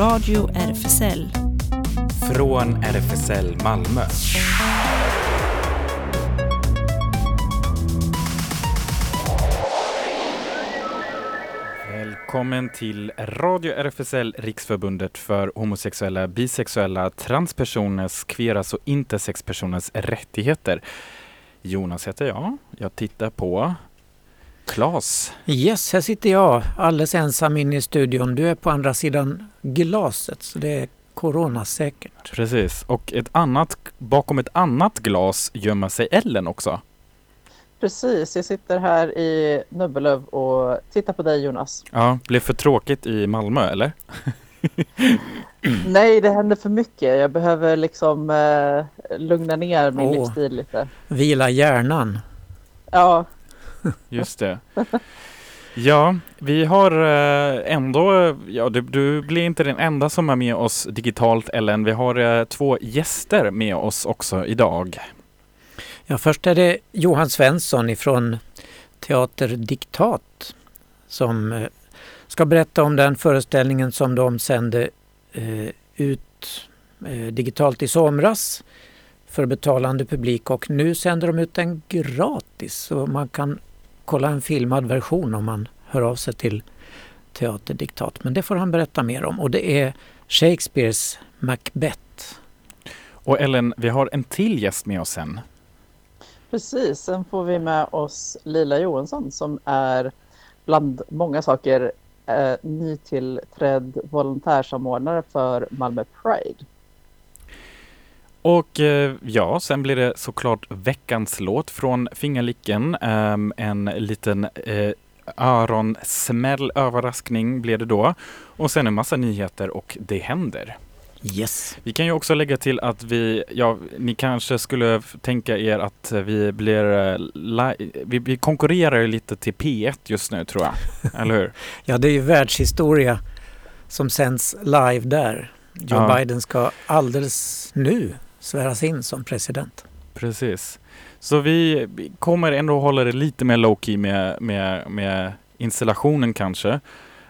Radio RFSL. Från RFSL Malmö. Välkommen till Radio RFSL, Riksförbundet för homosexuella, bisexuella, transpersoners, kveras och intersexpersoners rättigheter. Jonas heter jag. Jag tittar på Klas. Yes, här sitter jag alldeles ensam inne i studion. Du är på andra sidan glaset, så det är coronasäkert. Precis, och ett annat, bakom ett annat glas gömmer sig Ellen också. Precis, jag sitter här i Nubbelöv och tittar på dig Jonas. Ja, blev för tråkigt i Malmö eller? Nej, det händer för mycket. Jag behöver liksom eh, lugna ner min Åh. livsstil lite. Vila hjärnan. Ja, Just det. Ja, vi har eh, ändå, ja du, du blir inte den enda som är med oss digitalt Ellen. Vi har eh, två gäster med oss också idag. Ja, först är det Johan Svensson ifrån Teater Diktat som eh, ska berätta om den föreställningen som de sände ut digitalt i somras för betalande publik och nu sänder de ut den gratis så man kan kolla en filmad version om man hör av sig till Teater Diktat. Men det får han berätta mer om och det är Shakespeares Macbeth. Och Ellen, vi har en till gäst med oss sen. precis. Sen får vi med oss Lila Johansson som är bland många saker eh, nytillträdd volontärsamordnare för Malmö Pride. Och eh, ja, sen blir det såklart veckans låt från Fingerlicken. Ehm, en liten eh, öronsmäll överraskning blir det då. Och sen en massa nyheter och det händer. Yes. Vi kan ju också lägga till att vi, ja, ni kanske skulle tänka er att vi blir, eh, vi, vi konkurrerar lite till P1 just nu tror jag. Eller hur? Ja, det är ju världshistoria som sänds live där. Joe Ja. Biden ska alldeles nu sväras in som president. Precis. Så vi kommer ändå hålla det lite mer low key med, med, med installationen kanske.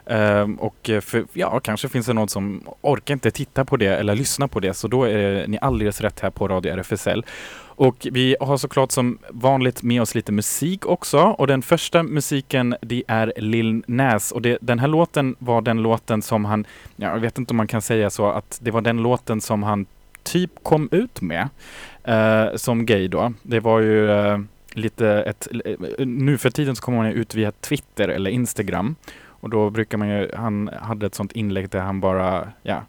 Ehm, och eh, för, ja, kanske finns det någon som orkar inte titta på det eller lyssna på det. Så då är ni alldeles rätt här på Radio RFSL. Och vi har såklart som vanligt med oss lite musik också. Och den första musiken det är Lil Nas. Och det, den här låten var den låten som han, ja, jag vet inte om man kan säga så, att det var den låten som han typ kom ut med eh, som gay då. Det var ju eh, lite ett, eh, nu för tiden så kommer man ju ut via Twitter eller Instagram. Och då brukar man ju, han hade ett sånt inlägg där han bara, ja,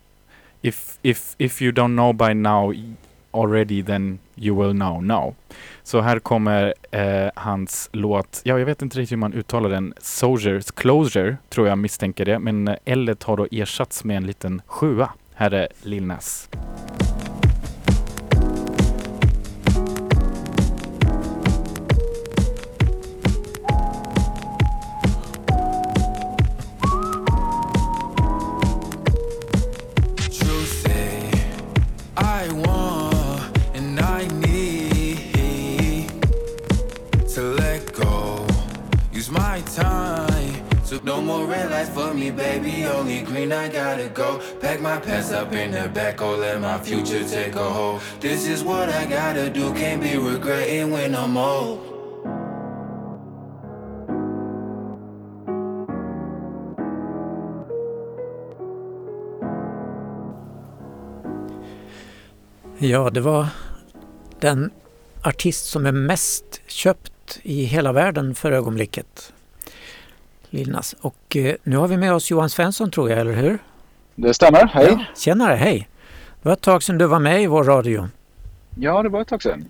if, if, if you don't know by now already then you will know now. Så här kommer eh, hans låt, ja jag vet inte riktigt hur man uttalar den, Soldiers Closure tror jag misstänker det, men L har då ersatts med en liten sjua. Här är Lil Nas. So no more red lights for me, baby. Only green, I gotta go. Pack my pants up in the back, oh, let my future take a hold. This is what I gotta do, can't be regretting when I'm old. Ja, det var den artist som är mest köpt i hela världen för ögonblicket. Lil Nas. Och eh, nu har vi med oss Johan Svensson tror jag, eller hur? Det stämmer, hej. Ja. Tjenare, hej! Det var ett tag sedan du var med i vår radio. Ja, det var ett tag sedan.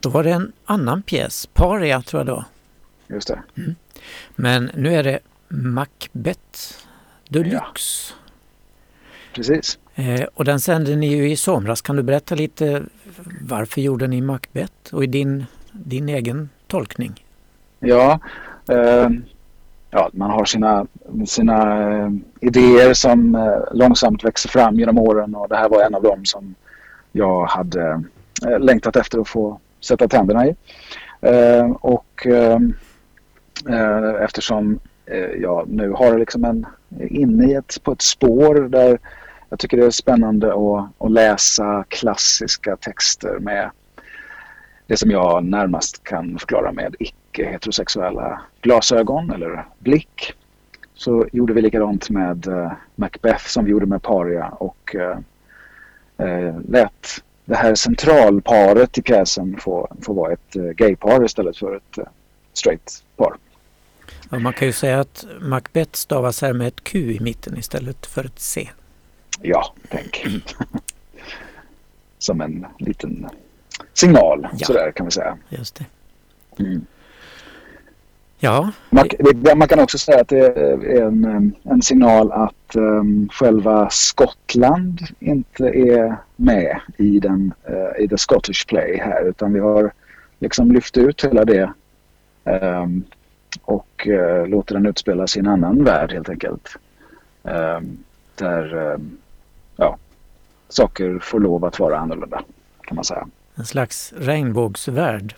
Då var det en annan pjäs, Paria tror jag då. Just det. Men nu är det Macbeth Deluxe. Precis. Eh, och den sände ni ju i somras. Kan du berätta lite varför gjorde ni Macbeth och i din, din egen tolkning? Ja, eh, ja man har sina, sina eh, idéer som eh, långsamt växer fram genom åren och det här var en av dem som jag hade eh, längtat efter att få sätta tänderna i. Och eftersom jag nu har liksom en, inne i ett, på ett spår där jag tycker det är spännande att, att läsa klassiska texter med det som jag närmast kan förklara med icke-heterosexuella glasögon eller blick. Så gjorde vi likadant med uh, Macbeth som vi gjorde med Paria och uh, uh, lät det här centralparet i pjäsen få, få vara ett gaypar istället för ett straight par. Ja, man kan ju säga att Macbeth stavas här med ett Q i mitten istället för ett C. Ja, tänk. Som en liten signal, Ja. sådär kan vi säga. Just det. Mm. Ja, Man, det, man kan också säga att det är en, en signal att um, själva Skottland inte är med i, den, uh, i The Scottish Play här utan vi har liksom lyft ut hela det um, och uh, låter den utspela sig i en annan värld helt enkelt. Um, där ja, saker får lov att vara annorlunda kan man säga. En slags regnbågsvärld.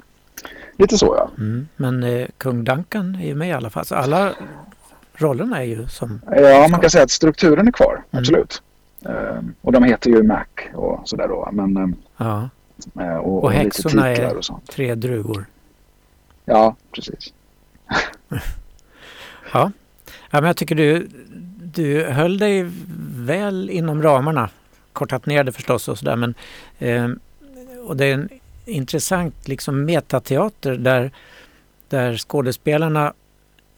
Lite så ja. Mm. Men eh, kung Duncan är ju med i alla fall. Så alla rollerna är ju som... Ja, man kan säga att strukturen är kvar, Mm. absolut. Ehm, och de heter ju Mac och sådär då. Men, ehm, Ja, eh, och, Och lite häxorna är- och tre drugor. Ja, precis. Ja. ja men jag tycker du, du höll dig väl inom ramarna. Kortat ner det förstås och sådär men eh, och det är en intressant liksom metateater där, där skådespelarna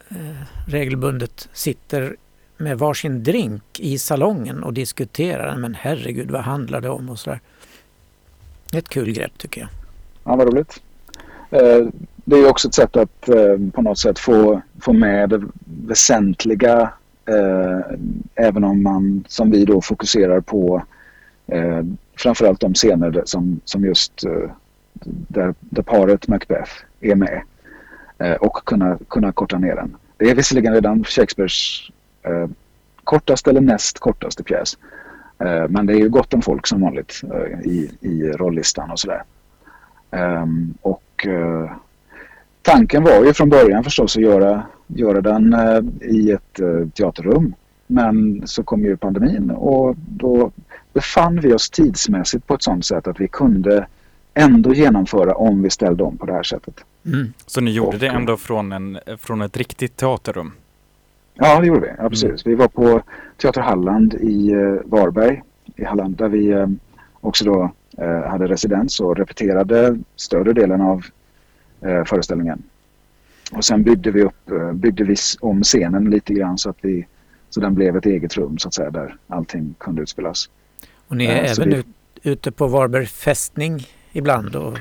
eh, regelbundet sitter med varsin drink i salongen och diskuterar. Men herregud, vad handlar det om och sådär. Ett kul grepp tycker jag. Ja, vad roligt. Eh, det är också ett sätt att eh, på något sätt få, få med det väsentliga eh, även om man som vi då fokuserar på eh, framförallt de scener som, som just eh, där, där paret Macbeth är med eh, och kunna, kunna korta ner den. Det är visserligen redan Shakespeares eh, kortaste eller näst kortaste pjäs. Eh, men det är ju gott om folk som vanligt eh, i, i rollistan och sådär. Ehm, och eh, tanken var ju från början förstås att göra, göra den i ett teaterrum. Men så kom ju pandemin och då befann vi oss tidsmässigt på ett sådant sätt att vi kunde ändå genomföra om vi ställde om på det här sättet. Mm. Så ni gjorde Och- det ändå från, en, från ett riktigt teaterrum? Ja, det gjorde vi. Ja, precis. Vi var på Teater Halland i eh, Varberg i Halland där vi eh, också då eh, hade residens och repeterade större delen av eh, föreställningen. Och sen byggde vi, upp, eh, byggde vi om scenen lite grann så att vi så den blev ett eget rum så att säga där allting kunde utspelas. Och ni är Ja, även vi- ut, ute på Varberg fästning ibland och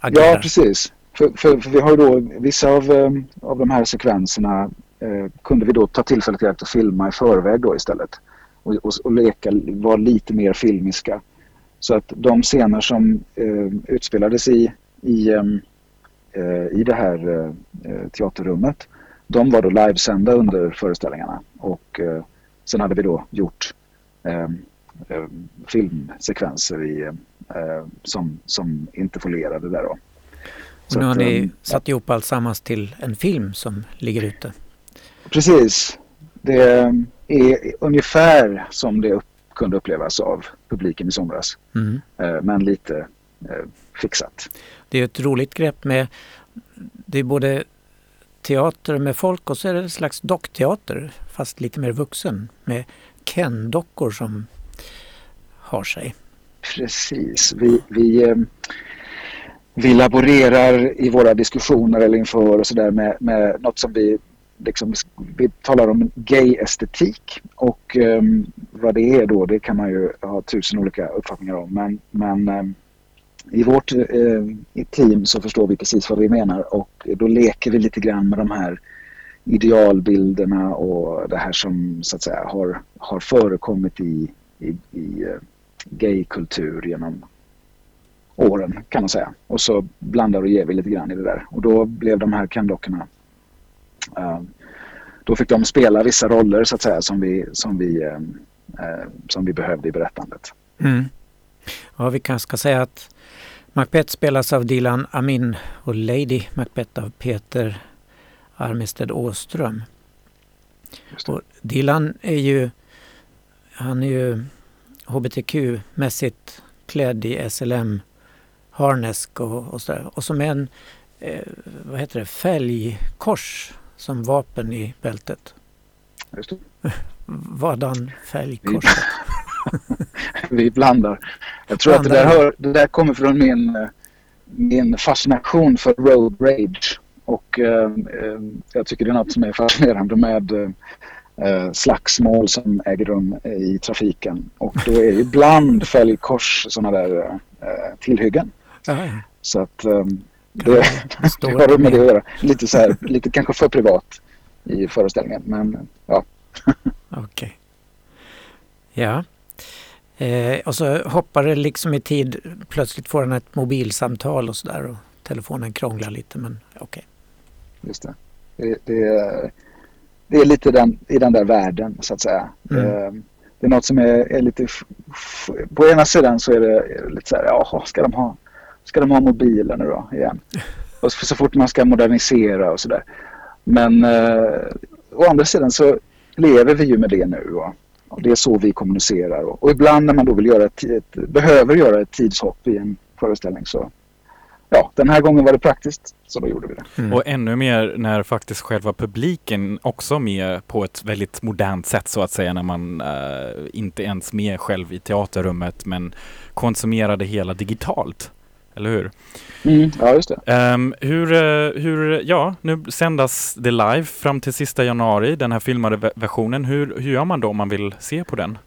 agerar. Ja, precis. För, för, för vi har då vissa av, eh, av de här sekvenserna eh, kunde vi då ta tillfället i akt att filma i förväg då istället. Och, och, och leka, vara lite mer filmiska. Så att de scener som eh, utspelades i, i, ehm, eh, i det här eh, eh, teaterrummet de var då livesända under föreställningarna. Och eh, sen hade vi då gjort eh, eh, filmsekvenser i, eh, som, som interfolerade där då. Och Så nu har att, ni ehm, satt ihop alltsammans till en film som ligger ute. Precis. Det är ungefär som det upp, kunde upplevas av publiken i somras. Mm. Eh, men lite eh, fixat. Det är ett roligt grepp med, det är både teater med folk och så är det en slags dockteater fast lite mer vuxen med Ken-dockor som har sig. Precis. Vi, vi, eh, vi laborerar i våra diskussioner eller inför och sådär med, med något som vi liksom, vi talar om gay-estetik och um, vad det är då det kan man ju ha tusen olika uppfattningar om men, men um, i vårt uh, i team så förstår vi precis vad vi menar och då leker vi lite grann med de här idealbilderna och det här som så att säga har, har förekommit i, i, i eh, gaykultur genom åren kan man säga. Och så blandar och ger vi lite grann i det där. Och då blev de här Ken-dockorna eh, då fick de spela vissa roller så att säga som vi, som vi, eh, eh, som vi behövde i berättandet. Mm. Ja, vi kanske ska säga att Macbeth spelas av Dilan Amin och Lady Macbeth av Peter Armisted Åström. Och Dylan är ju, han är ju hbtq-mässigt klädd i SLM harnesk och, och sådär. Och som en, eh, vad heter det, fälgkors som vapen i bältet. Just det. Vadan fälgkorset? Vi blandar. Jag tror att det där, Blandar. hör, det där kommer från min, min fascination för road rage. Och eh, eh, jag tycker det är något som är fascinerande med eh, slagsmål som äger rum i trafiken. Och då är ibland fälgkors sådana där eh, tillhyggen. Så att eh, det, det har med det att göra. Lite, så här, lite kanske för privat i föreställningen. Men ja, Okej. Ja. Eh, och så hoppar det liksom i tid. Plötsligt får han ett mobilsamtal och sådär och telefonen krånglar lite men okej. just det. Det, det, är- det är lite den, i den där världen så att säga. Mm. Eh, Det är något som är, är lite... På ena sidan så är det är det lite så här, jaha, ska de ha, ska de ha mobiler nu då igen? Och så, så fort man ska modernisera och sådär. Men eh, å andra sidan så lever vi ju med det nu. Och, och det är så vi kommunicerar. Och, och ibland när man då vill göra ett, ett, behöver göra ett tidshopp i en föreställning så ja, den här gången var det praktiskt så då gjorde vi det. Mm. Och ännu mer när faktiskt själva publiken också med på ett väldigt modernt sätt så att säga när man eh, inte ens med själv i teaterrummet men konsumerar det hela digitalt. Eller hur? Ja, just det. Ehm, hur, eh, hur, ja, nu sändas det live fram till sista januari, den här filmade ve- versionen. Hur, hur gör man då om man vill se på den?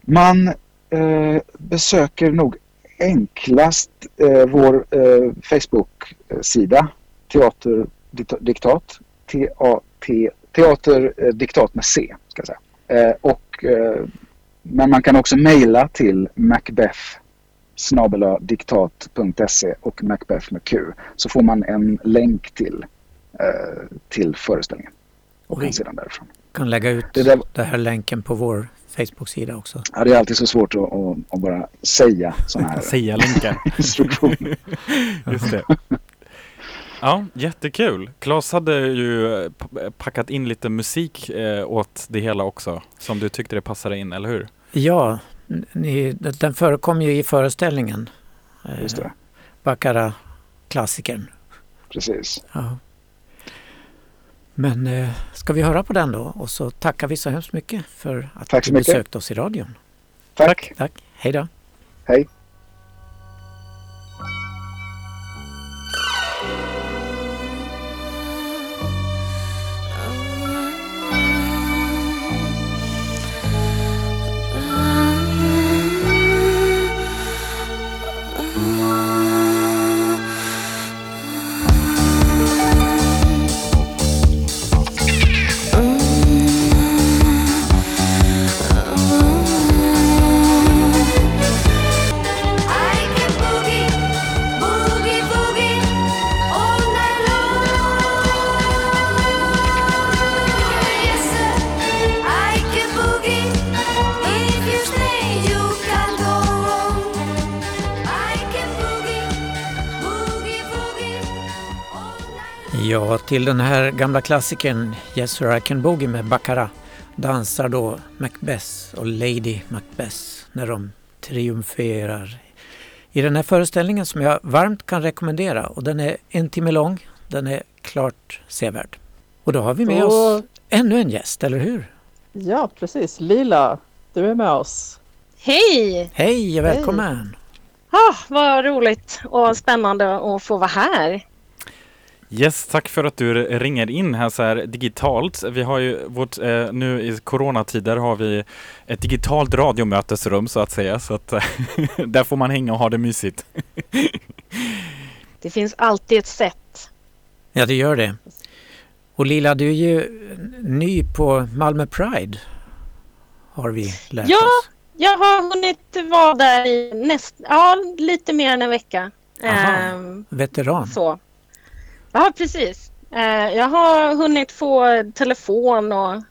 Man eh, besöker nog enklast eh, vår eh, Facebook-sida Teaterdiktat. T-A-T, Teaterdiktat med C ska säga. Eh, och, eh, men man kan också mejla till macbeth diktat.se och Macbeth med Q. Så får man en länk till, eh, till föreställningen och kan kan lägga ut Det där- den här länken på vår Facebook-sida också. Ja, det är alltid så svårt att, att, att bara säga sådana här Säga länkar. instruktioner. Just det. Ja, jättekul. Claes hade ju eh, packat in lite musik eh, åt det hela också, som du tyckte det passade in, eller hur? Ja, ni, den förekom ju i föreställningen. Eh, Just det, Baccarat-klassikern. precis. Ja. Men eh, ska vi höra på den då? Och så tackar vi så hemskt mycket för att Tack så du mycket. besökte oss i radion. Tack. Tack, hej då. Hej. Till den här gamla klassikern Yes Sir I Can Boogie med Baccarat dansar då Macbeth och Lady Macbeth när de triumferar i den här föreställningen som jag varmt kan rekommendera och den är en timme lång. Den är klart sevärd. Och då har vi med Då- oss ännu en gäst, eller hur? Ja, precis. Lila, du är med oss. Hej! Hej och välkommen! Ah, vad roligt och spännande att få vara här. Yes, tack för att du ringer in här så här digitalt. Vi har ju vårt, eh, nu i coronatider har vi ett digitalt radiomötesrum så att säga, så att där får man hänga och ha det mysigt. Det finns alltid ett sätt. Ja, det gör det. Och Lila, du är ju ny på Malmö Pride. Har vi lärt Ja. oss. Jag har hunnit vara där i näst, ja, lite mer än en vecka. Aha. Ehm, Veteran. så. Ja, precis. Eh, jag har hunnit få telefon och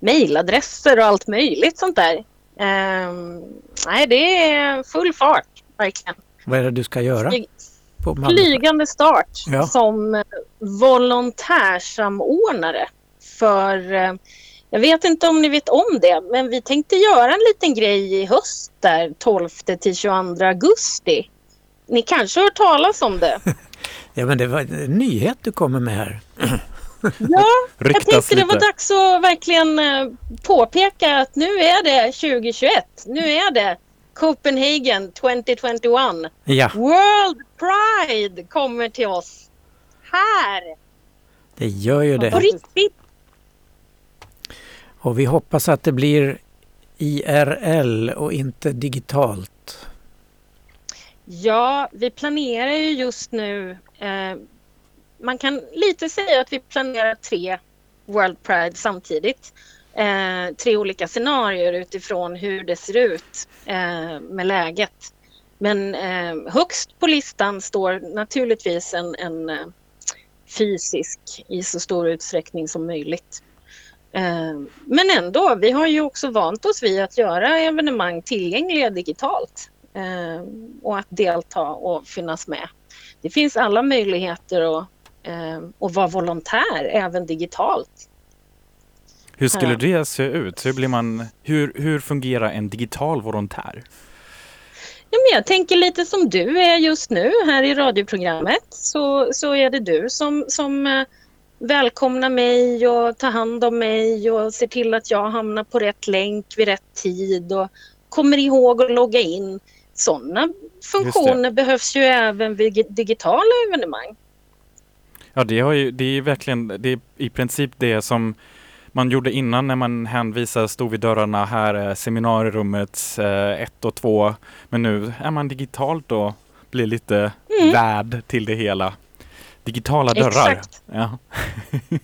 mejladresser och allt möjligt sånt där. Ehm, nej, det är full fart, verkligen. Vad är det du ska göra flygande start Ja. som volontärsamordnare för eh, Jag vet inte om ni vet om det, men vi tänkte göra en liten grej i höst där 12 till 22 augusti. Ni kanske har hört talas om det? Ja, men det var en nyhet du kommer med här. Ja, jag tänkte det var dags att verkligen eh, påpeka att nu är det 2021. Nu är det Copenhagen 2021. Ja, World Pride kommer till oss här det gör ju på det. riktigt. Och vi hoppas att det blir IRL och inte digitalt. Ja, vi planerar ju just nu. Eh, man kan lite säga att vi planerar tre World Pride samtidigt. Eh, tre olika scenarier utifrån hur det ser ut eh, med läget. Men eh, högst på listan står naturligtvis en, en eh, fysisk i så stor utsträckning som möjligt. Eh, Men ändå, vi har ju också vant oss vid att göra evenemang tillgängliga digitalt och att delta och finnas med. Det finns alla möjligheter att, eh, att vara volontär även digitalt. Hur skulle Ja. det se ut? Hur, blir man, hur, hur fungerar en digital volontär? Ja, men jag tänker lite som du är just nu här i radioprogrammet så, så är det du som, som eh, välkomnar mig och tar hand om mig och ser till att jag hamnar på rätt länk vid rätt tid och kommer ihåg att logga in. Sådana funktioner behövs ju även vid digitala evenemang. Ja, det, har ju, det är verkligen det är i princip det som man gjorde innan när man hänvisade, stod vid dörrarna, här är seminarierummet 1 och 2. Men nu är man digitalt och blir lite Mm. värd till det hela. Digitala dörrar. Exakt. Ja,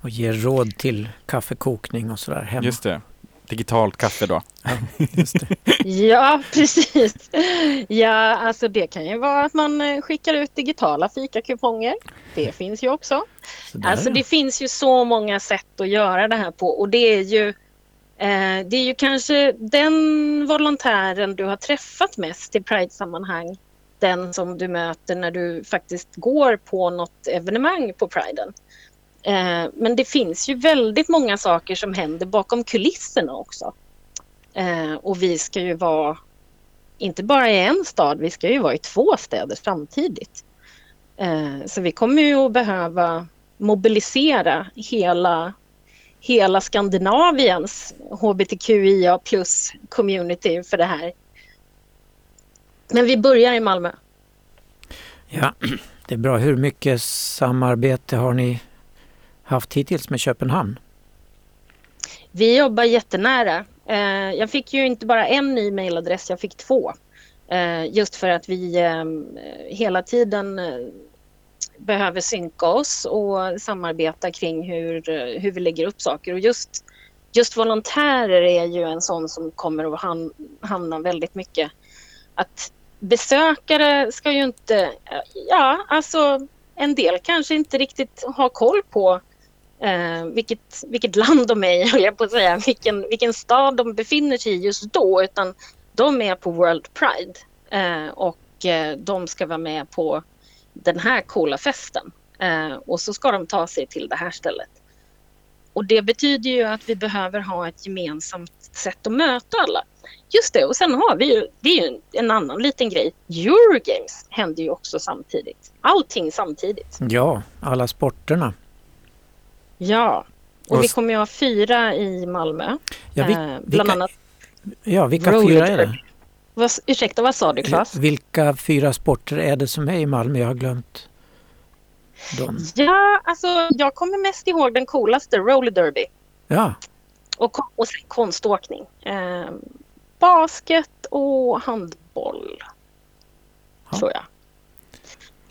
Och ger råd till kaffekokning och sådär hemma. just det. Digitalt kaffe då. Just det. Ja, precis. Ja, alltså det kan ju vara att man eh, skickar ut digitala fikakuponger. Det finns ju också. Sådär, Alltså det finns ju så många sätt att göra det här på och det är ju eh, det är ju kanske den volontären du har träffat mest i Pride-sammanhang. Den som du möter när du faktiskt går på något evenemang på Priden. Eh, men det finns ju väldigt många saker som händer bakom kulisserna också. Eh, och vi ska ju vara, inte bara i en stad, vi ska ju vara i två städer samtidigt. Eh, så vi kommer ju att behöva mobilisera hela, hela Skandinaviens hbtqia plus community för det här. Men vi börjar i Malmö. ja, det är bra. Hur mycket samarbete har ni haft hittills med Köpenhamn? Vi jobbar jättenära. Eh, jag fick ju inte bara en ny mailadress, jag fick två. Eh, just för att vi ehm, hela tiden eh, behöver synka oss och samarbeta kring hur, hur vi lägger upp saker. Och just, just volontärer är ju en sån som kommer att hamna väldigt mycket. Att besökare ska ju inte... Ja, alltså en del kanske inte riktigt har koll på eh, vilket, vilket land de är i, höll jag på att säga, vilken, vilken stad de befinner sig i just då, utan de är på World Pride eh, och eh, de ska vara med på den här coola festen eh, och så ska de ta sig till det här stället. Och det betyder ju att vi behöver ha ett gemensamt sätt att möta alla. Just det, och sen har vi ju, det är ju en annan liten grej, Eurogames händer ju också samtidigt. Allting samtidigt. Ja, alla sporterna. Ja, och Och vi kommer ju ha fyra i Malmö. Ja, vi, eh, bland vilka, annat ja, vilka roller fyra är det? Vad, ursäkta, vad sa du Claes? Vilka fyra sporter är det som är i Malmö? Jag har glömt dem. Ja, alltså jag kommer mest ihåg den coolaste, roller derby. Ja, Och, och sen konståkning. Eh, basket och handboll. Ja. Tror jag.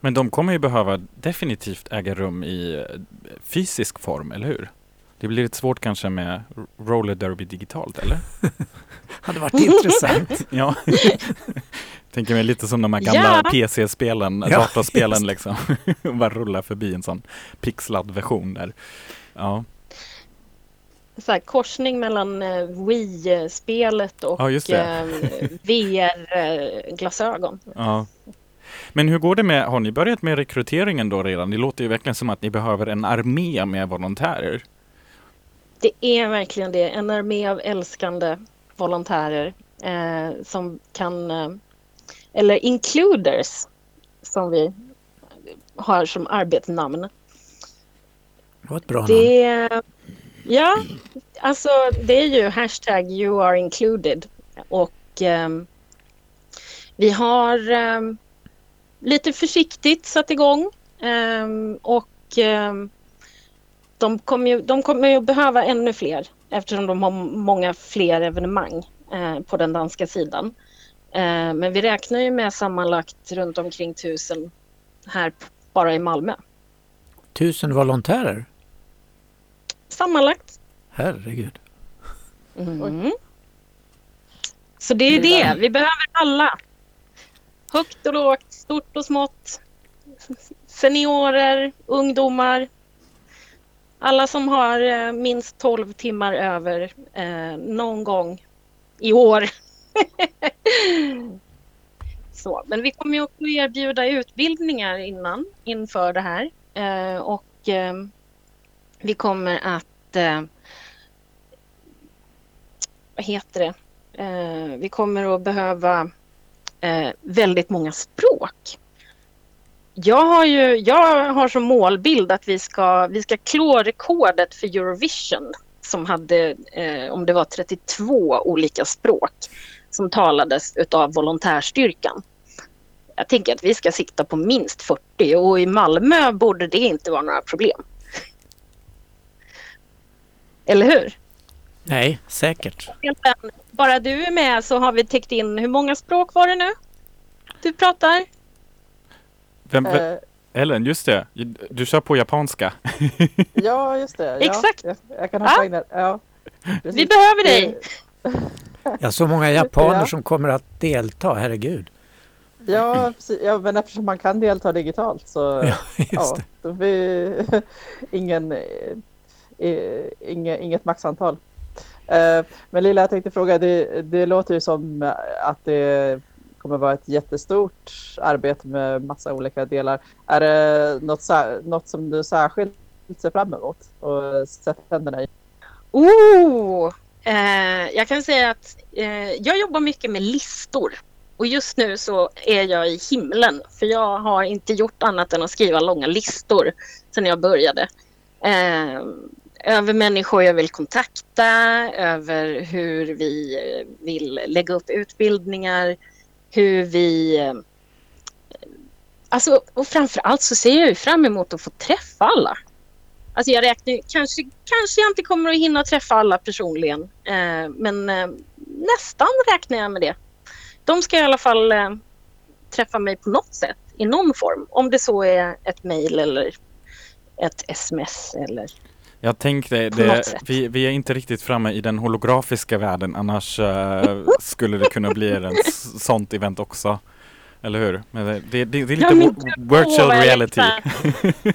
Men de kommer ju behöva definitivt äga rum i eh, fysisk form, eller hur? Det blir lite svårt kanske med roller derby digitalt, eller? hade varit intressant. Ja. Tänker mig lite som de här gamla Ja. PC-spelen, Ja, datorspelen liksom. Och Bara rulla förbi en sån pixlad version där. Ja, Så här, korsning mellan eh, Wii-spelet och Ja, eh, VR-glasögon. ja. Men hur går det med, har ni börjat med rekryteringen då redan? Det låter ju verkligen som att ni behöver en armé med volontärer. Det är verkligen det. En armé av älskande volontärer eh, som kan, eh, eller includers som vi har som arbetsnamn. Det var ett bra namn. Det, ja, alltså det är ju hashtag you are included och ehm, vi har ehm, lite försiktigt satt igång ehm, och ehm, de kommer ju, de kommer ju behöva ännu fler eftersom de har många fler evenemang eh, på den danska sidan. Eh, men vi räknar ju med sammanlagt runt omkring tusen här bara i Malmö. Tusen volontärer? Sammanlagt. Herregud. Mm. Så det är det. Vi behöver alla. Högt och lågt, stort och smått. Seniorer, ungdomar. Alla som har eh, minst 12 timmar över eh, någon gång i år. Så, men vi kommer ju också erbjuda utbildningar innan, inför det här. Eh, och eh, vi kommer att eh, vad heter det? Eh, vi kommer att behöva eh, väldigt många språk. Jag har ju jag har som målbild att vi ska, vi ska klå rekordet för Eurovision som hade, eh, om det var 32 olika språk som talades utav volontärstyrkan. Jag tänker att vi ska sikta på minst 40 och i Malmö borde det inte vara några problem. Eller hur? Nej, säkert. Bara du är med så har vi täckt in, hur många språk var det nu? Du pratar? Vem, vem, Eh, Ellen, just det. Du kör på japanska. ja, just det. Ja, Exakt. Jag, jag kan Ja. hoppa in där. Ja, Vi behöver dig! Ja, så många japaner Ja. som kommer att delta, herregud. Ja, precis. ja, men eftersom man kan delta digitalt så Ja, just ja, det. då blir ingen, eh, eh, inge, inget maxantal. Eh, men Lilla, jag tänkte fråga, det, det låter ju som att det kommer vara ett jättestort arbete med massa olika delar. Är det något, något som du särskilt ser fram emot och sätter tänderna i? Oh! Eh, jag kan säga att eh, jag jobbar mycket med listor. Och just nu så är jag i himlen. För jag har inte gjort annat än att skriva långa listor sedan jag började. Eh, över människor jag vill kontakta, över hur vi vill lägga upp utbildningar, hur vi... Eh, alltså, och framför allt så ser jag ju fram emot att få träffa alla. Alltså jag räknar kanske, kanske jag inte kommer att hinna träffa alla personligen. Eh, men eh, nästan räknar jag med det. De ska i alla fall eh, träffa mig på något sätt, i någon form. Om det så är ett mejl eller ett sms eller... Jag tänkte, det, vi, vi är inte riktigt framme i den holografiska världen, annars eh, skulle det kunna bli s- sånt event också. Eller hur? Men det, det, det, är lite virtual jag reality.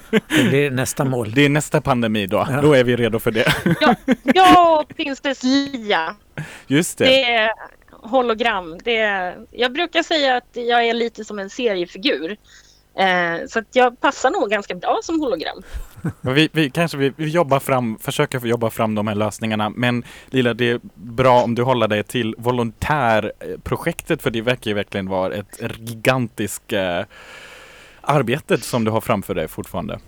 Det blir nästa mål. Det är nästa pandemi då. Ja. Då är vi redo för det. Ja, Princess Lia. Just det. Det är hologram. Det är, jag brukar säga att jag är lite som en seriefigur. Eh, så att jag passar nog ganska bra som hologram. Vi, vi kanske vi, vi jobbar fram, försöker jobba fram de här lösningarna. Men Lila, det är bra om du håller dig till volontärprojektet för det verkar ju verkligen vara ett gigantiskt eh, arbete som du har framför dig fortfarande.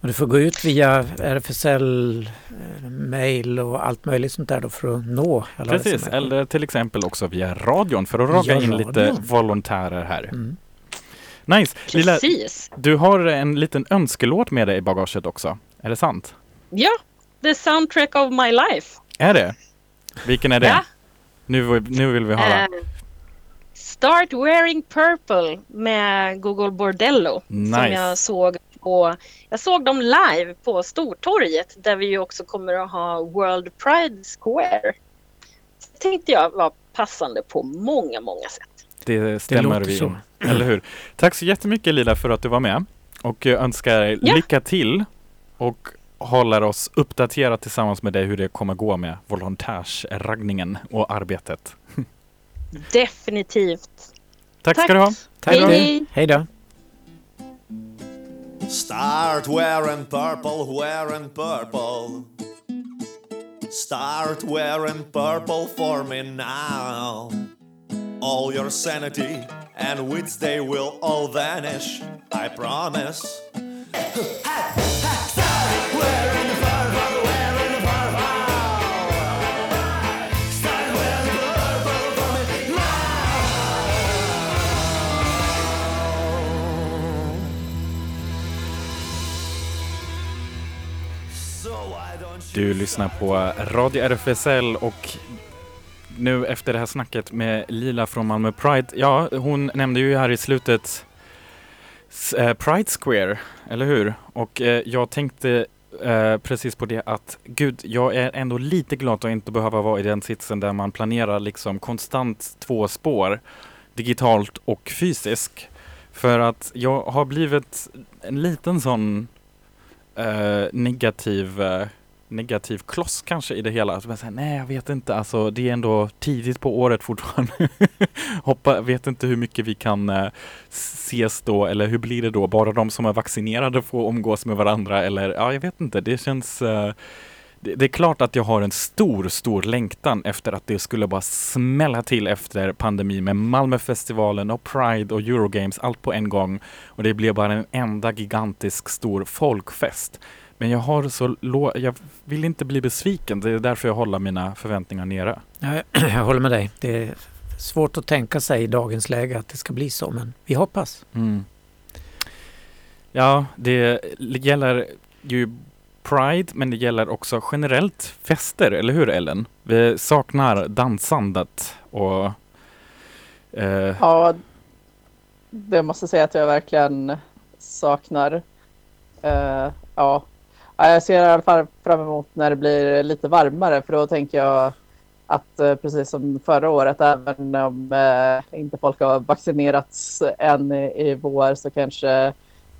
Du får gå ut via RFSL, eh, mail och allt möjligt sånt där då för att nå alla Precis, eller till exempel också via radion för att Ja, in lite volontärer här. Mm. Nice! Precis. du har en liten önskelåt med dig i bagaget också. Är det sant? Ja, the soundtrack of my life. Är det? Vilken är det? Ja. Nu, nu vill vi höra. Eh, Start wearing purple med Google Bordello. Som Nice. jag såg på, jag såg dem live på Stortorget där vi också kommer att ha World Pride Square. Det tänkte jag var passande på många, många sätt. Det stämmer låter vi så. in. Eller hur? Tack så jättemycket Lila för att du var med. Och jag önskar Ja. lycka till och håller oss uppdaterat tillsammans med dig hur det kommer gå med volontärsraggningen och arbetet. Definitivt. Tack, Tack. ska du ha. Tack Hej, då. hej. Hej då. Start wearing purple, wearing purple. Start wearing purple for me now. All your sanity and wits, they will all vanish, I promise. Du lyssnar på Radio RFSL och nu efter det här snacket med Lila från Malmö Pride, ja hon nämnde ju här i slutet eh, Pride Square, eller hur? Och eh, jag tänkte eh, precis på det att gud, jag är ändå lite glad att inte behöva vara i den sitsen där man planerar liksom konstant två spår, digitalt och fysiskt. För att jag har blivit en liten sån eh, negativ eh, negativ kloss kanske i det hela. Att man säger, nej jag vet inte, alltså det är ändå tidigt på året fortfarande. Hoppa, vet inte hur mycket vi kan eh, ses då, eller hur blir det då? Bara de som är vaccinerade får umgås med varandra eller ja, jag vet inte. Det känns eh, det, det är klart att jag har en stor, stor längtan efter att det skulle bara smälla till efter pandemin med Malmöfestivalen och Pride och Eurogames, allt på en gång. Och det blev bara en enda gigantisk stor folkfest. Men jag har så lå- jag vill inte bli besviken. Det är därför jag håller mina förväntningar nere. Jag, jag håller med dig. Det är svårt att tänka sig i dagens läge att det ska bli så, men vi hoppas. Mm. Ja, det gäller ju Pride, men det gäller också generellt fester, eller hur Ellen? Vi saknar dansandet och eh, Ja, det måste jag säga att jag verkligen saknar. Eh, ja. Ja, jag ser i alla fall fram emot när det blir lite varmare för då tänker jag att eh, precis som förra året, även om eh, inte folk har vaccinerats än i, i vår så kanske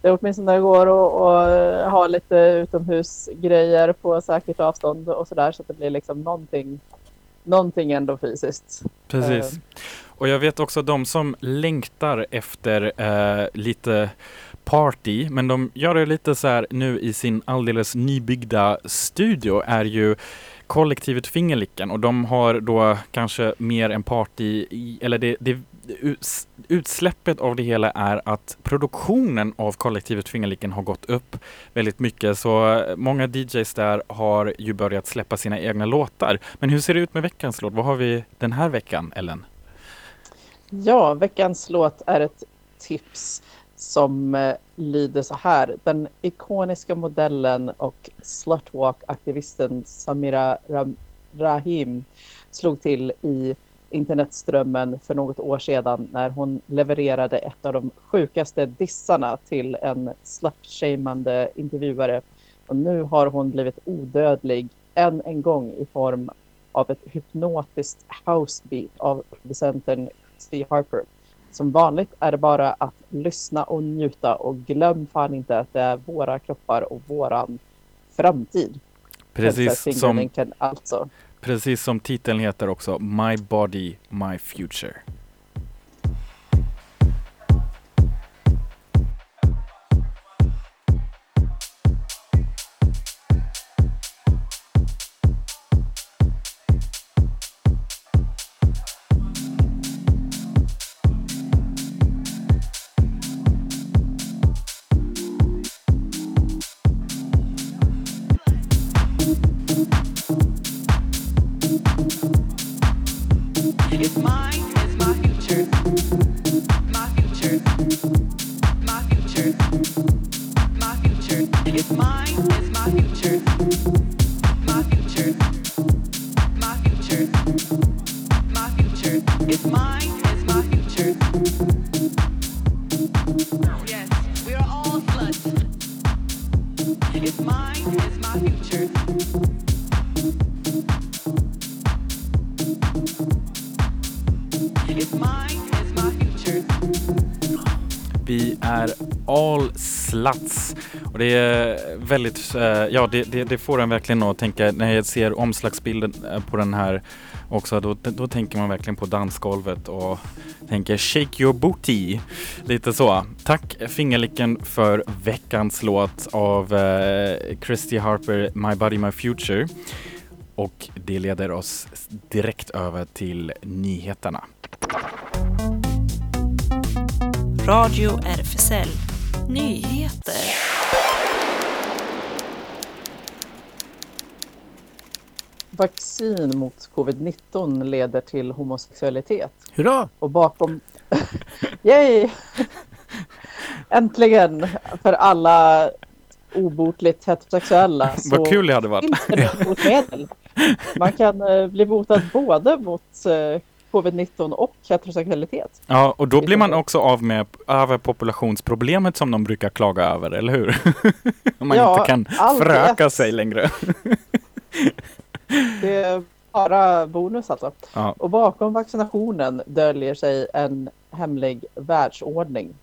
det åtminstone går att att ha lite utomhusgrejer på säkert avstånd och sådär så att det blir liksom någonting, någonting ändå fysiskt. Precis. Eh. Och jag vet också de som längtar efter eh, lite party, men de gör det lite så här nu i sin alldeles nybyggda studio är ju kollektivet Fingerlicken och de har då kanske mer en party i, eller det, det utsläppet av det hela är att produktionen av kollektivet Fingerlicken har gått upp väldigt mycket så eh, många DJs där har ju börjat släppa sina egna låtar. Men hur ser det ut med veckans låt? Vad har vi den här veckan, Ellen? Ja, veckans låt är ett tips som eh, lyder så här. Den ikoniska modellen och slutwalk-aktivisten Samira Ram- Rahim slog till i internetströmmen för något år sedan när hon levererade ett av de sjukaste dissarna till en slutshamande intervjuare. Och nu har hon blivit odödlig än en gång i form av ett hypnotiskt housebeat av producenten Steve Harper. Som vanligt är det bara att lyssna och njuta och glöm fan inte att det är våra kroppar och våran framtid. Precis som, alltså. precis som titeln heter också, My Body, My Future. Plats. Och det är väldigt, eh, ja det, det, det får en verkligen att tänka, när jag ser omslagsbilden eh, på den här också, då, då tänker man verkligen på dansgolvet och tänker shake your booty. Lite så. Tack Fingerlicken för veckans låt av eh, Christy Harper, My Body My Future. Och det leder oss direkt över till nyheterna. Radio RFSL Nyheter. Vaccin mot covid-19 leder till homosexualitet. Hurra! Och bakom... Yay! Äntligen! För alla obotligt heterosexuella så Vad kul det hade varit. finns det nu botemedel. Man kan eh, bli botad både mot eh, covid-19 och heterosexualitet. Ja, och då blir man också av med överpopulationsproblemet som de brukar klaga över, eller hur? Om man Ja, inte kan föröka sig längre. Det är bara bonus alltså. Ja. Och bakom vaccinationen döljer sig en hemlig världsordning.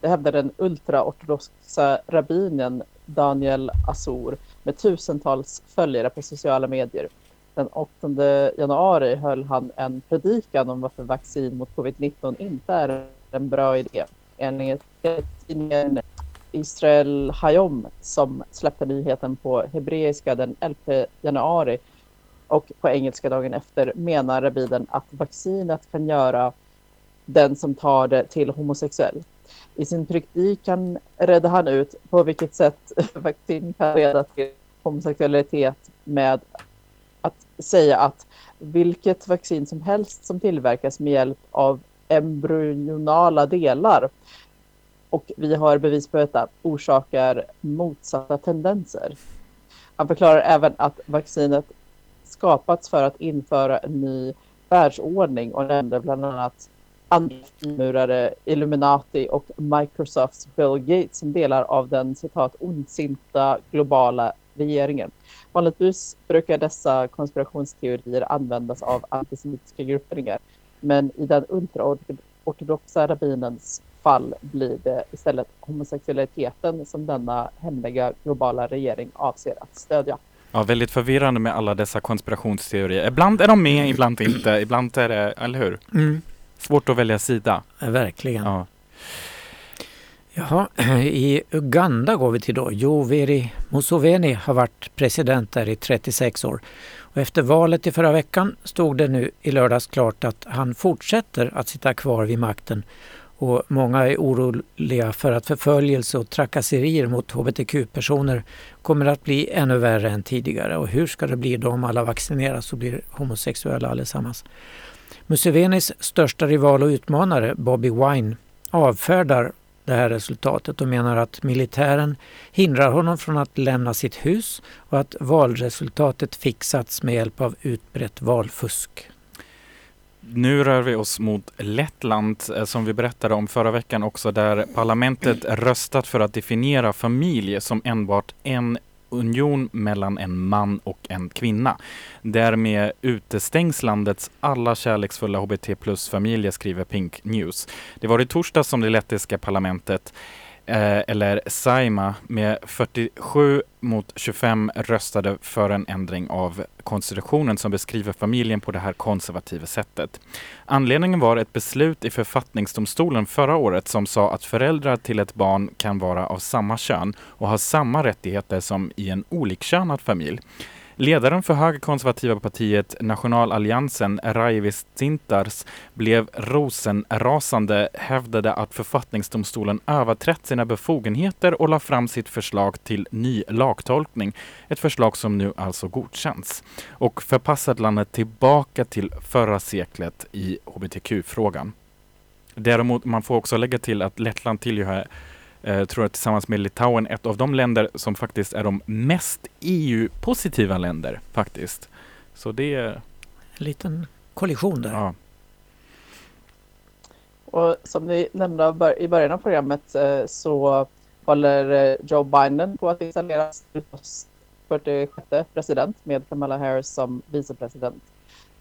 Det hävdar den ultraortodoxa rabbinen Daniel Azur med tusentals följare på sociala medier. Den 8 januari höll han en predikan om varför vaccin mot covid-19 inte är en bra idé. Enligt tidningen Israel Hayom som släppte nyheten på hebreiska den 11 januari och på engelska dagen efter menar rabbinen att vaccinet kan göra den som tar det till homosexuell. I sin predikan redde han ut på vilket sätt vaccin kan leda till homosexualitet med att säga att vilket vaccin som helst som tillverkas med hjälp av embryonala delar och vi har bevis på detta orsakar motsatta tendenser. Han förklarar även att vaccinet skapats för att införa en ny världsordning och nämnde bland annat antimurare, Illuminati och Microsofts Bill Gates som delar av den citat ondsinta globala regeringen. Vanligtvis brukar dessa konspirationsteorier användas av antisemitiska grupperingar men i den ultraortodoxa rabbinens fall blir det istället homosexualiteten som denna hemliga globala regering avser att stödja. Ja, väldigt förvirrande med alla dessa konspirationsteorier. Ibland är de med, ibland inte. Ibland är det, eller hur? Mm. Svårt att välja sida. Ja, verkligen. Ja. Jaha, i Uganda går vi till då. Yoweri Museveni har varit president där i 36 år. Och efter valet i förra veckan stod det nu i lördags klart att han fortsätter att sitta kvar vid makten. Och många är oroliga för att förföljelse och trakasserier mot hbtq-personer kommer att bli ännu värre än tidigare. Och hur ska det bli då om alla vaccineras och blir homosexuella allesammans? Musevenis största rival och utmanare, Bobby Wine, avfärdar det här resultatet och menar att militären hindrar honom från att lämna sitt hus och att valresultatet fixats med hjälp av utbrett valfusk. Nu rör vi oss mot Lettland eh, som vi berättade om förra veckan också där parlamentet röstat för att definiera familj som enbart en union mellan en man och en kvinna. Därmed utestängs landets alla kärleksfulla HBT plus-familjer, skriver Pink News. Det var i torsdags som det lettiska parlamentet eh, eller Saima med 47 mot 25 röstade för en ändring av konstitutionen som beskriver familjen på det här konservativa sättet. Anledningen var ett beslut i författningsdomstolen förra året som sa att föräldrar till ett barn kan vara av samma kön och ha samma rättigheter som i en olikkönad familj. Ledaren för högerkonservativa partiet Nationalalliansen, Raivis Tintars, blev rosenrasande, hävdade att författningsdomstolen överträtt sina befogenheter och la fram sitt förslag till ny lagtolkning. Ett förslag som nu alltså godkänns och förpassat landet tillbaka till förra seklet i hbtq-frågan. Däremot, man får också lägga till att Lettland tillhör eh, tror jag tillsammans med Litauen ett av de länder som faktiskt är de mest EU-positiva länder faktiskt. Så det är, En liten kollision där. ja. Och som ni nämnde i början av programmet eh, så håller eh, Joe Biden på att installera sin post 46 president med Kamala Harris som vicepresident.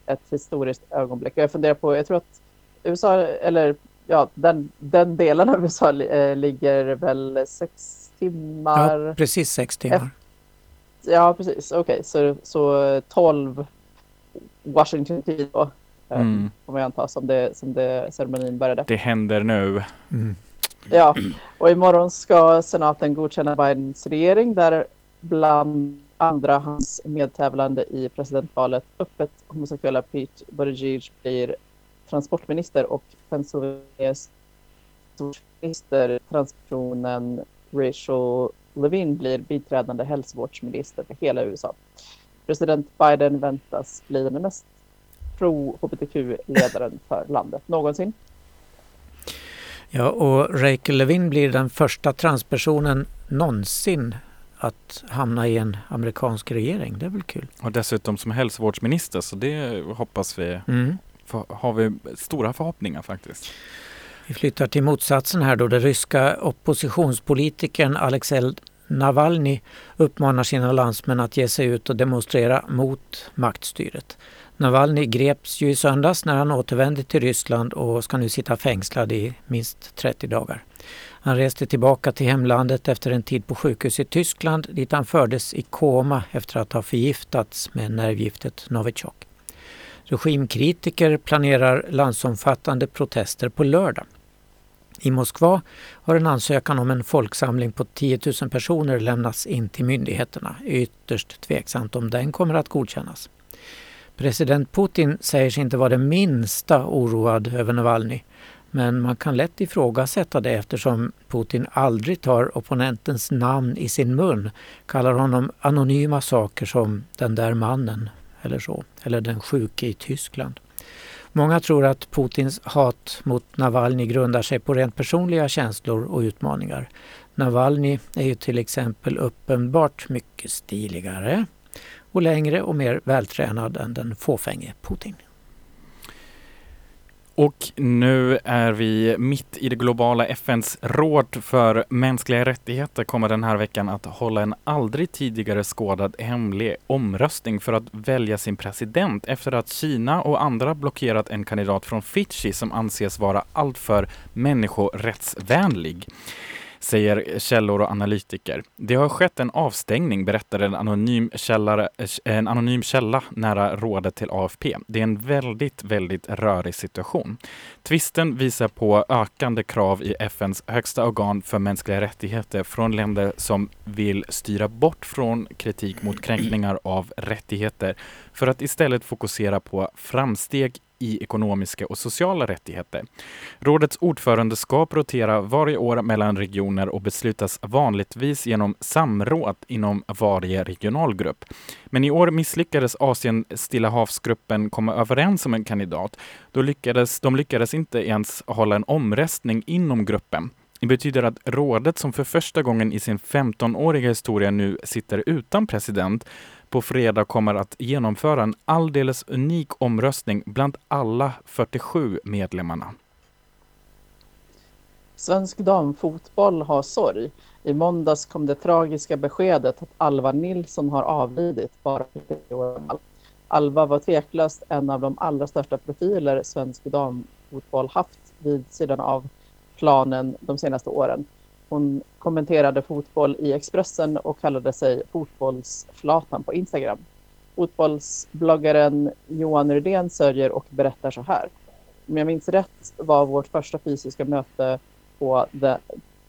Ett historiskt ögonblick. Jag funderar på, jag tror att USA, eller ja, den, den delen av USA eh, ligger väl sex timmar. Ja, precis sex timmar. Ja, precis. Okej, så, så 12 Washington tid då. eh, Mm. Får man ju anta som det, som det ceremonin började. det händer nu. Mm. Ja, och imorgon ska senaten godkänna Bidens regering där bland andra hans medtävlande i presidentvalet öppet homosexuella Pete Buttigieg blir transportminister och Pennsylvanias minister transpersonen Rachel Levine blir biträdande hälsovårdsminister för hela USA. President Biden väntas bli den mest pro-hbtq-ledaren för landet någonsin. Ja, och Rachel Levin blir den första transpersonen någonsin att hamna i en amerikansk regering. Det är väl kul? Och dessutom som hälsovårdsminister så det hoppas vi, Mm för, har vi stora förhoppningar faktiskt. Vi flyttar till motsatsen här då. Den ryska oppositionspolitikern Alexej Navalny uppmanar sina landsmän att ge sig ut och demonstrera mot maktstyret. Navalny greps ju i söndags när han återvände till Ryssland och ska nu sitta fängslad i minst 30 dagar. Han reste tillbaka till hemlandet efter en tid på sjukhus i Tyskland dit han fördes i koma efter att ha förgiftats med nervgiftet Novichok. Regimkritiker planerar landsomfattande protester på lördag. I Moskva har en ansökan om en folksamling på 10 000 personer lämnats in till myndigheterna. Ytterst tveksamt om den kommer att godkännas. President Putin säger sig inte vara det minsta oroad över Navalny. Men man kan lätt ifrågasätta det eftersom Putin aldrig tar opponentens namn i sin mun, kallar honom anonyma saker som ”den där mannen” eller så, eller ”den sjuke i Tyskland”. Många tror att Putins hat mot Navalny grundar sig på rent personliga känslor och utmaningar. Navalny är ju till exempel uppenbart mycket stiligare och längre och mer vältränad än den fåfänge Putin. Och nu är vi mitt i det globala FNs råd för mänskliga rättigheter kommer den här veckan att hålla en aldrig tidigare skådad hemlig omröstning för att välja sin president efter att Kina och andra blockerat en kandidat från Fiji som anses vara alltför människorättsvänlig säger källor och analytiker. Det har skett en avstängning, berättar en anonym, källare, eh, en anonym källa nära rådet till AFP. Det är en väldigt, väldigt rörig situation. Tvisten visar på ökande krav i FNs högsta organ för mänskliga rättigheter från länder som vill styra bort från kritik mot kränkningar av rättigheter för att istället fokusera på framsteg i ekonomiska och sociala rättigheter. Rådets ordförandeskap roterar varje år mellan regioner och beslutas vanligtvis genom samråd inom varje regionalgrupp. Men i år misslyckades Asien Stilla havsgruppen komma överens om en kandidat. Då lyckades, de lyckades inte ens hålla en omröstning inom gruppen. Det betyder att rådet som för första gången i sin 15-åriga historia nu sitter utan president på fredag kommer att genomföra en alldeles unik omröstning bland alla 47 medlemmarna. Svensk damfotboll har sorg. I måndags kom det tragiska beskedet att Alva Nilsson har avlidit, bara 30 år gammal. Alva var tveklöst en av de allra största profiler svensk damfotboll haft vid sidan av planen de senaste åren. Hon kommenterade fotboll i Expressen och kallade sig fotbollsflatan på Instagram. Fotbollsbloggaren Johan Rydén sörjer och berättar så här. Om jag minns rätt var vårt första fysiska möte på, de,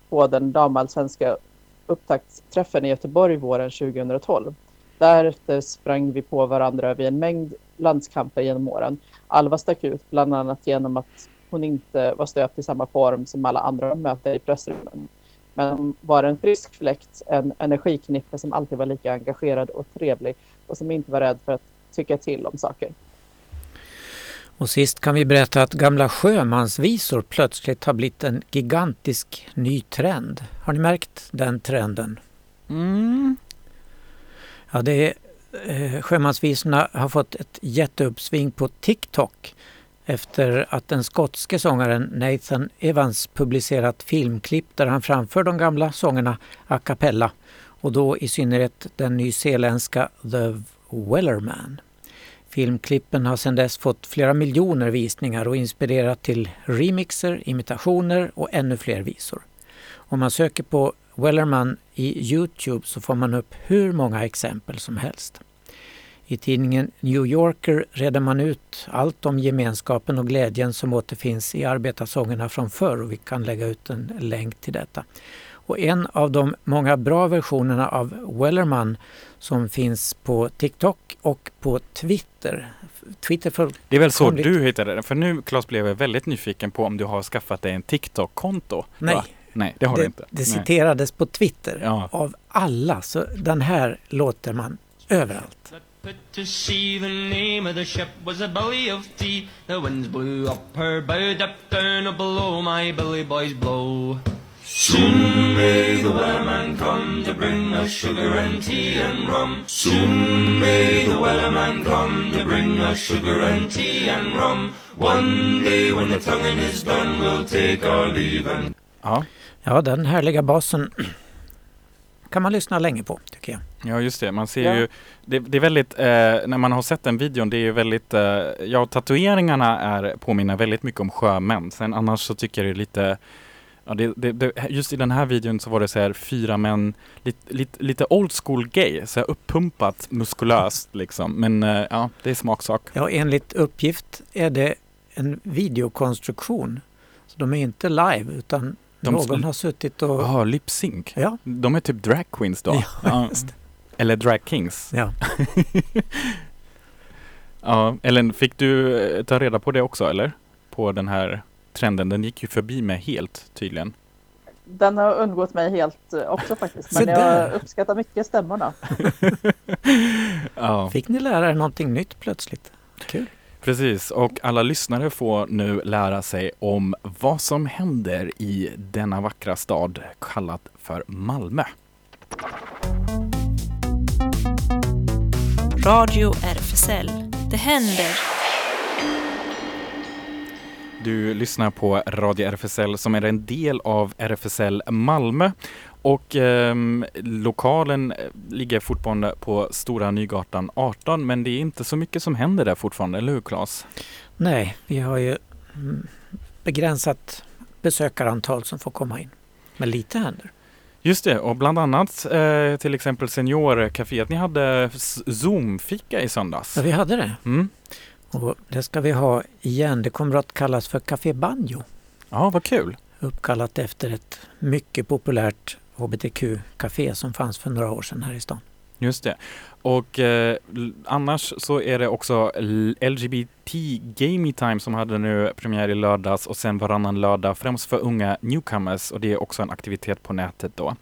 på den damallsvenska upptaktsträffen i Göteborg våren 2012. Därefter sprang vi på varandra vid en mängd landskamper genom åren. Alva stack ut bland annat genom att hon inte var stöpt i samma form som alla andra möten i pressrummen. Men var en frisk fläkt, en energiknippe som alltid var lika engagerad och trevlig och som inte var rädd för att tycka till om saker. Och sist kan vi berätta att gamla sjömansvisor plötsligt har blivit en gigantisk ny trend. Har ni märkt den trenden? Mm. Ja, det är, eh, sjömansvisorna har fått ett jätteuppsving på TikTok efter att den skotske sångaren Nathan Evans publicerat filmklipp där han framför de gamla sångerna a cappella och då i synnerhet den nyzeeländska The Wellerman. Filmklippen har sedan dess fått flera miljoner visningar och inspirerat till remixer, imitationer och ännu fler visor. Om man söker på Wellerman i Youtube så får man upp hur många exempel som helst. I tidningen New Yorker redde man ut allt om gemenskapen och glädjen som återfinns i arbetarsångerna från förr och vi kan lägga ut en länk till detta. Och en av de många bra versionerna av Wellerman som finns på TikTok och på Twitter. Twitter för, Det är väl så du hittade den? För nu Claes blev jag väldigt nyfiken på om du har skaffat dig en TikTok-konto? nej, va? Nej, det har du det, inte. det Nej. citerades på Twitter Ja. av alla. Så den här låter man överallt. Put to sea, the name of the ship was a belly of tea. The winds blew up her bow, up down and below my belly boys blow. Soon may the wellerman come to bring us sugar and tea and rum. Soon may the wellerman come to bring us sugar and tea and rum. One day when the tonguing is done, we'll take our leave and Ja. Ja, den härliga basen kan man lyssna länge på tycker jag. Ja just det, man ser Ja. ju det, det är väldigt, eh, när man har sett den videon, det är ju väldigt, eh, ja tatueringarna är, påminner väldigt mycket om sjömän. Sen annars så tycker jag det är lite, ja, det, det, det, just i den här videon så var det så här fyra män, lite, lite, lite old school gay, så här uppumpat muskulöst liksom. Men eh, ja, det är smaksak. Ja, enligt uppgift är det en videokonstruktion. Så de är inte live utan De någon har suttit och... Ja, lip sync. Ja, De är typ drag queens då. Ja. Eller drag kings. ja. Ja, Ellen, fick du eh, ta reda på det också eller? På den här trenden, den gick ju förbi mig helt tydligen. Den har undgått mig helt eh, också faktiskt. Men jag uppskattar mycket stämmorna. Ja, Fick ni lära er någonting nytt plötsligt? Kul. Precis. Och alla lyssnare får nu lära sig om vad som händer i denna vackra stad kallat för Malmö. Radio RFSL. Det händer. Du lyssnar på Radio RFSL som är en del av RFSL Malmö. Och ehm, lokalen eh, ligger fortfarande på Stora Nygatan 18 men det är inte så mycket som händer där fortfarande, eller hur Claes? Nej, vi har ju mm, begränsat besökarantal som får komma in. Men lite händer. Just det, och bland annat eh, till exempel Seniorcaféet. Ni hade Zoom-fika i söndags. Ja, vi hade det. Mm. Och det ska vi ha igen. Det kommer att kallas för Café Banjo. Ja, vad kul. Uppkallat efter ett mycket populärt hbtq-café som fanns för några år sedan här i stan. Just det. Och eh, annars så är det också LGBT Gamey Time som hade nu premiär i lördags och sen varannan lördag främst för unga newcomers och det är också en aktivitet på nätet då.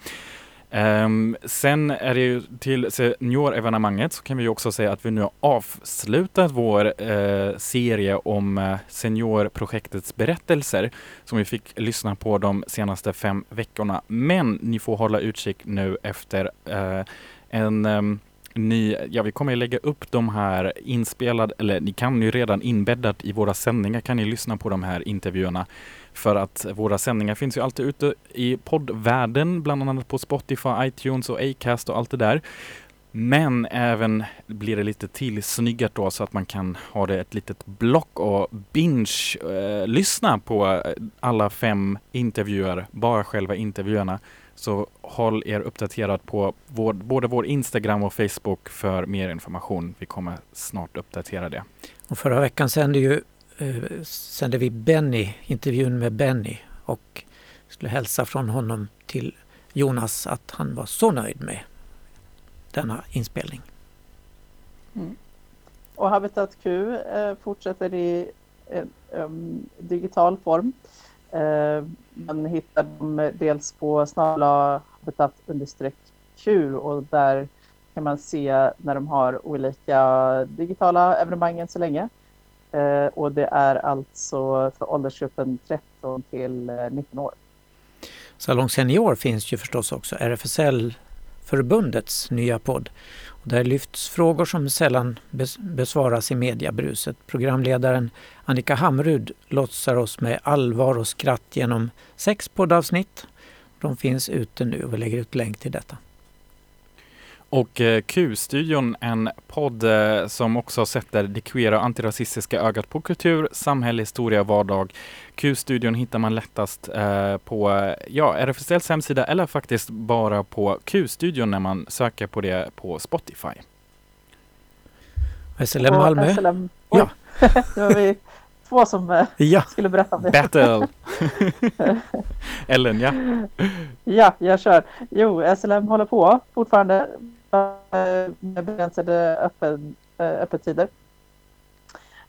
Um, sen är det ju till seniorevenemanget så kan vi ju också säga att vi nu har avslutat vår uh, serie om eh, seniorprojektets berättelser som vi fick lyssna på de senaste fem veckorna. Men ni får hålla utkik nu efter uh, en um, ny, ja vi kommer lägga upp de här inspelade, eller ni kan ju redan inbäddat i våra sändningar kan ni lyssna på de här intervjuerna. För att våra sändningar finns ju alltid ute i poddvärlden, bland annat på Spotify, iTunes och Acast och allt det där. Men även blir det lite tillsnyggat då så att man kan ha det ett litet block och binge eh, lyssna på eh, alla fem intervjuer, bara själva intervjuerna. Så håll er uppdaterad på vår, både vår Instagram och Facebook för mer information. Vi kommer snart uppdatera det. Och förra veckan sände, ju, eh, sände vi Benny, intervjun med Benny och skulle hälsa från honom till Jonas att han var så nöjd med denna inspelning. Mm. Och Habitat Q eh, fortsätter i eh, um, digital form. Eh, man hittar dem dels på snabla habitat Q och där kan man se när de har olika digitala evenemang än så länge. Eh, och det är alltså för åldersgruppen 13 till eh, 19 år. Salong Senior finns ju förstås också, RFSL-förbundets nya podd. Och där lyfts frågor som sällan bes- besvaras i mediabruset. Programledaren Annika Hamrud lotsar oss med allvar och skratt genom sex poddavsnitt. De finns ute nu och vi lägger ut länk till detta. Och eh, Q-studion, en podd eh, som också sätter det queera och antirasistiska ögat på kultur, samhälle, historia och vardag. Q-studion hittar man lättast eh, på ja, RFSLs hemsida eller faktiskt bara på Q-studion när man söker på det på Spotify. SLM Malmö. SLM, Ja. nu har vi två som Ja, skulle berätta om det. Battle! Ellen, ja. Ja, jag kör. Jo, SLM håller på fortfarande. Eh, med begränsade öppen, eh, öppettider.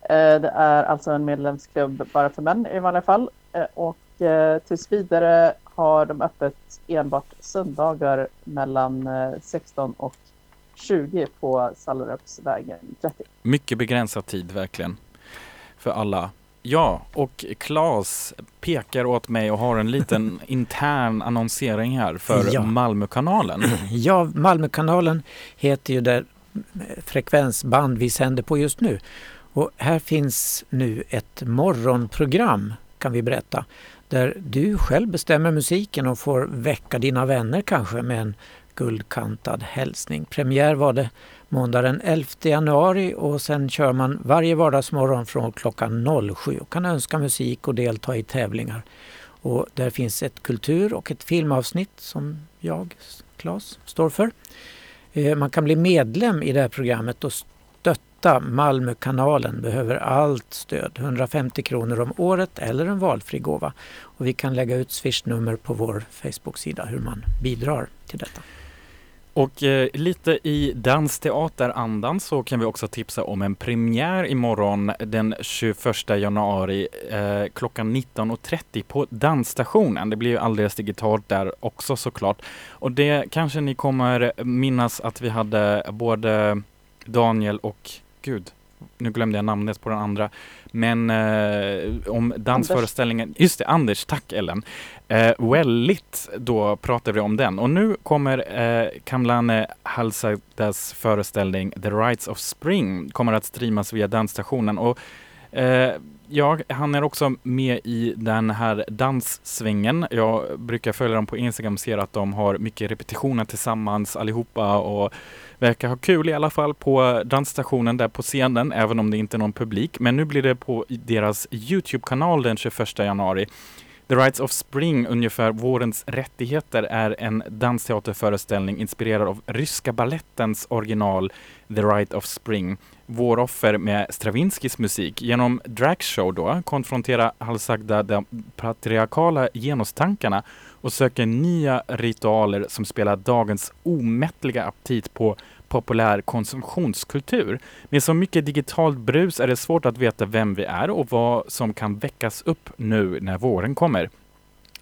Eh, det är alltså en medlemsklubb bara för män i vanliga fall. Och tills vidare har de öppet enbart söndagar mellan 16 och 20 på Sallerupsvägen 30. Mycket begränsad tid verkligen. För alla. Ja, och Claes pekar åt mig och har en liten intern annonsering här för Ja. Malmökanalen. Ja, Malmökanalen heter ju det frekvensband vi sänder på just nu. Och här finns nu ett morgonprogram kan vi berätta. Där du själv bestämmer musiken och får väcka dina vänner kanske med en guldkantad hälsning. Premiär var det måndag den 11 januari och sen kör man varje vardagsmorgon från klockan 07 och kan önska musik och delta i tävlingar. Och där finns ett kultur och ett filmavsnitt som jag, Claes, står för. Eh, man kan bli medlem i det här programmet och stötta Malmökanalen. Behöver allt stöd. 150 kronor om året eller en valfri gåva. Och vi kan lägga ut swishnummer på vår Facebook-sida hur man bidrar till detta. Och eh, lite i dansteaterandan så kan vi också tipsa om en premiär imorgon den 21 januari eh, klockan 19.30 på Dansstationen. Det blir ju alldeles digitalt där också såklart. Och det kanske ni kommer minnas att vi hade både Daniel och, gud, nu glömde jag namnet på den andra, men eh, om dansföreställningen, just det, Anders, tack Ellen. Eh, Wellit, då pratade vi om den. Och nu kommer eh, Kamlane Halsadas föreställning The Rites of Spring kommer att streamas via dansstationen. Och eh, ja, han är också med i den här danssvängen. Jag brukar följa dem på Instagram och ser att de har mycket repetitioner tillsammans allihopa och verkar ha kul i alla fall på dansstationen där på scenen, även om det inte är någon publik. Men nu blir det på deras Youtube-kanal den 21 januari. The Rights of Spring, ungefär Vårens rättigheter, är en dansteaterföreställning inspirerad av ryska ballettens original The Right of Spring. Våroffer med Stravinskys musik. Genom dragshow då konfrontera halvsagda de patriarkala genustankarna och söker nya ritualer som spelar dagens omättliga aptit på populär konsumtionskultur. Med så mycket digitalt brus är det svårt att veta vem vi är och vad som kan väckas upp nu när våren kommer.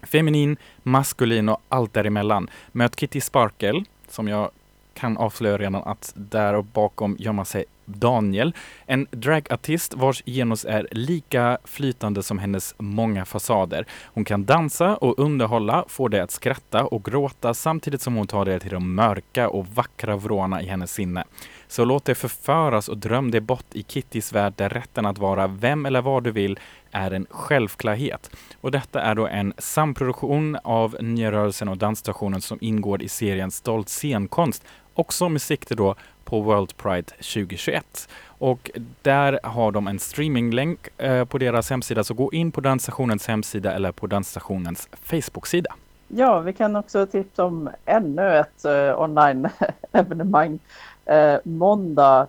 Feminin, maskulin och allt däremellan. Möt Kitty Sparkle, som jag kan avslöja redan att där och bakom gömmer sig Daniel, en dragartist vars genus är lika flytande som hennes många fasader. Hon kan dansa och underhålla, få dig att skratta och gråta samtidigt som hon tar dig till de mörka och vackra vrårna i hennes sinne. Så låt dig förföras och dröm dig bort i Kittys värld där rätten att vara vem eller vad du vill är en självklarhet. Och detta är då en samproduktion av Nya Rörelsen och Dansstationen som ingår i serien Stolt scenkonst, också med sikte då på World Pride 2021. Och där har de en streaminglänk eh, på deras hemsida, så gå in på Dansstationens hemsida eller på Dansstationens Facebook-sida. Ja, vi kan också tipsa om ännu ett eh, online-evenemang. Eh, måndag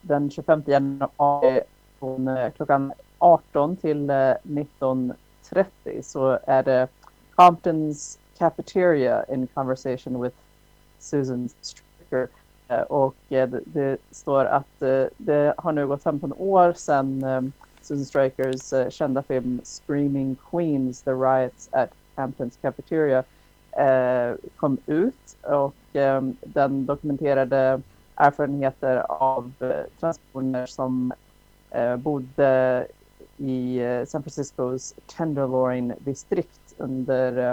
den 25 januari från eh, klockan 18 till eh, 19.30 så är det Compton's Cafeteria in conversation with Susan Stricker. Eh, och eh, det, står att eh, det har nu gått 15 år sedan Susan Strikers kända film Screaming Queens, The Riots at Hamptons Cafeteria kom ut och den dokumenterade erfarenheter av transpersoner som bodde i San Franciscos Tenderloin distrikt under,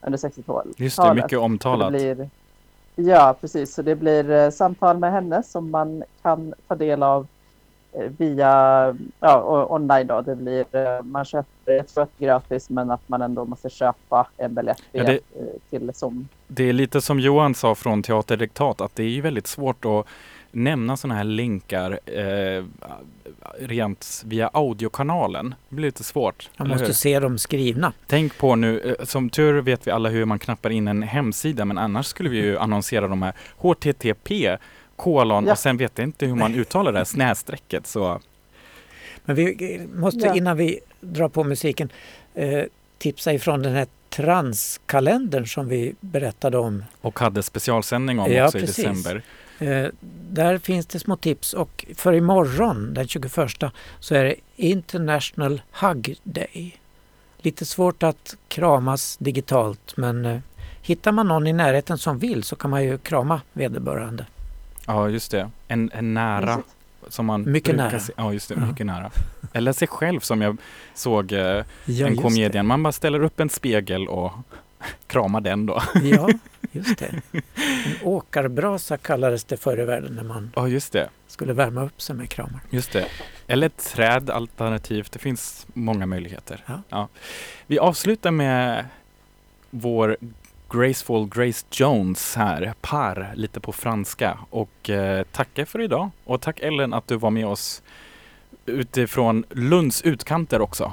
under 60-talet. Just det, mycket omtalat. Det blir, ja, precis. Så det blir eh, samtal med henne som man kan ta del av eh, via ja, online. Då. Det blir, eh, man köper, jag tror att det är gratis, men att man ändå måste köpa en biljett Ja, via, det- eh, till Zoom. Det är lite som Johan sa från Teaterdiktat, att det är ju väldigt svårt att nämna sådana här länkar eh, rent via audiokanalen. Det blir lite svårt. Man måste hur? se dem skrivna. Tänk på nu, eh, som tur vet vi alla hur man knappar in en hemsida, men annars skulle vi ju annonsera de här HTTP kolon Ja. och sen vet jag inte hur man uttalar det här snedstrecket så Men vi eh, måste Ja. innan vi drar på musiken eh, tipsa ifrån den här transkalendern som vi berättade om. och hade specialsändning om Ja, också i precis. december. Eh, där finns det små tips och för imorgon den 21 så är det International Hug Day. Lite svårt att kramas digitalt men eh, hittar man någon i närheten som vill så kan man ju krama vederbörande. Ja, just det. En, en nära. Som man Mycket nära. Se. Ja, just det. Ja. Mycket nära. Eller sig själv som jag såg eh, Ja, en komedian. Man bara ställer upp en spegel och kramar den då. Ja, just det. En åkarbrasa kallades det förr i världen när man Ja, just det. skulle värma upp sig med kramar. Just det. Eller ett träd alternativt. Det finns många möjligheter. Ja. Vi avslutar med vår Graceful Grace Jones här, par, lite på franska. Och eh, tackar för idag. Och tack Ellen att du var med oss utifrån Lunds utkanter också.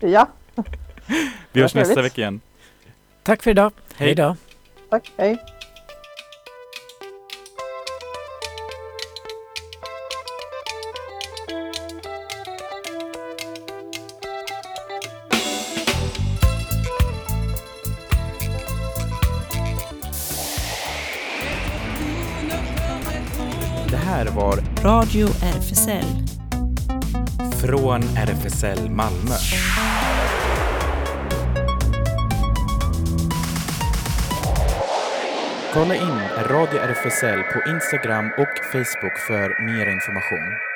Ja, Vi hörs nästa vecka igen. Tack för idag. Hej. Hej då. tack. Hej. Det här var Radio RFSL. från RFSL Malmö. Kolla in Radio RFSL på Instagram och Facebook för mer information.